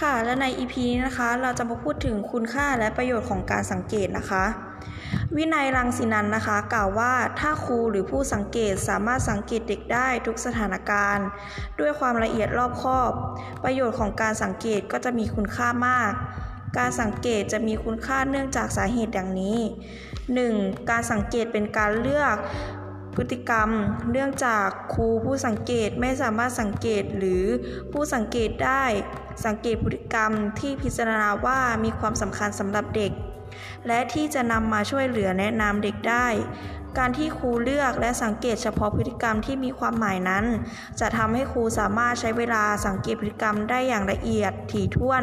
ค่ะ และใน EP นี้นะคะ เราจะมาพูดถึงคุณค่าและประโยชน์ของการสังเกตนะคะ วินัยรังสินันนะคะ กล่าวว่าถ้าครูหรือผู้สังเกตสามารถสังเกตเด็กได้ทุกสถานการณ์ ด้วยความละเอียดรอบคอบ ประโยชน์ของการสังเกตก็จะมีคุณค่ามาก การสังเกตจะมีคุณค่าเนื่องจากสาเหตุดังนี้ 1. การสังเกตเป็นการเลือก พฤติกรรม เนื่องจากครูผู้สังเกตไม่สามารถสังเกตหรือผู้สังเกตได้ สังเกตพฤติกรรมที่พิจารณาว่ามีความสำคัญสำหรับเด็ก และที่จะนำมาช่วยเหลือแนะนำเด็กได้ การที่ครูเลือกและสังเกตเฉพาะพฤติกรรมที่มีความหมายนั้น จะทำให้ครูสามารถใช้เวลาสังเกตพฤติกรรมได้อย่างละเอียดถี่ถ้วน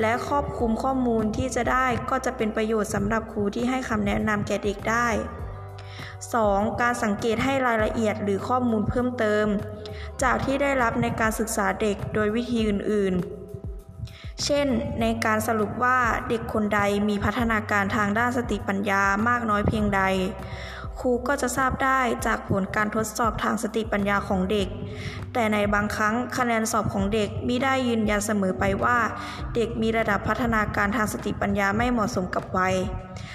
และครอบคลุมข้อมูลที่จะได้ก็จะเป็นประโยชน์สำหรับครูที่ให้คำแนะนำแก่เด็กได้ 2. การสังเกตให้รายละเอียดหรือข้อมูลเพิ่มเติม จากที่ได้รับในการศึกษาเด็กโดยวิธีอื่น ๆ เช่น ในการสรุปว่าเด็กคนใดมีพัฒนาการทางด้านสติปัญญามากน้อยเพียงใด ครูก็จะทราบได้จากผลการทดสอบทางสติปัญญาของเด็ก แต่ในบางครั้งคะแนนสอบของเด็กมิได้ยืนยันเสมอไปว่า เด็กมีระดับพัฒนาการทางสติปัญญาไม่เหมาะสมกับวัย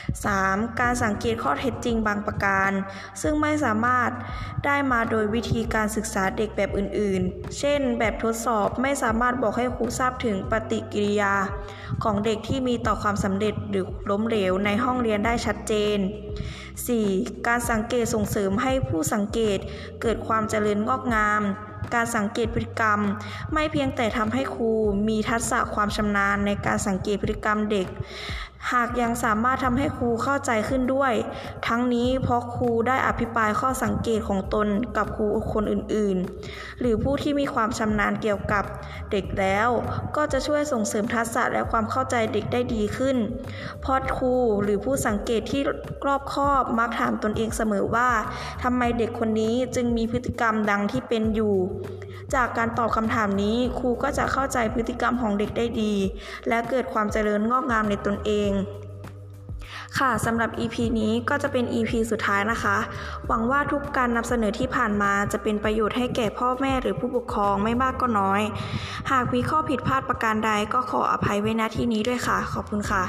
3. การสังเกตข้อเท็จจริงบางประการ ซึ่งไม่สามารถได้มาโดยวิธีการศึกษาเด็กแบบอื่นๆ เช่น แบบทดสอบไม่สามารถบอกให้ครูทราบถึงปฏิกิริยา ของเด็กที่มีต่อความสำเร็จหรือล้มเหลวในห้องเรียนได้ชัดเจน 4. การสังเกตส่งเสริมให้ผู้สังเกตเกิดความเจริญงอกงาม การสังเกตพฤติกรรม ไม่เพียงแต่ทำให้ครูมีทักษะความชำนาญในการสังเกตพฤติกรรมเด็กหากยังสามารถทำให้ครูเข้าใจขึ้นด้วย ทั้งนี้เพราะครูได้อภิปรายข้อสังเกตของตนกับครูคนอื่นๆ หรือผู้ที่มีความชำนาญเกี่ยวกับเด็กแล้ว ก็จะช่วยส่งเสริมทักษะและความเข้าใจเด็กได้ดีขึ้น เพราะครูหรือผู้สังเกตที่รอบคอบมักถามตนเองเสมอว่าทำไมเด็กคนนี้จึงมีพฤติกรรมดังที่เป็นอยู่ จากการตอบคำถามนี้ครูก็จะเข้าใจพฤติกรรมของเด็กได้ดี และเกิดความเจริญงอกงามในตนเองค่ะสำหรับ EP นี้ก็จะเป็น EP สุดท้ายนะคะ หวังว่าทุกการนำเสนอที่ผ่านมาจะเป็นประโยชน์ให้แก่พ่อแม่หรือผู้ปกครองไม่มากก็น้อย หากมีข้อผิดพลาดประการใดก็ขออภัยไว้ณที่นี้ด้วยค่ะ ขอบคุณค่ะ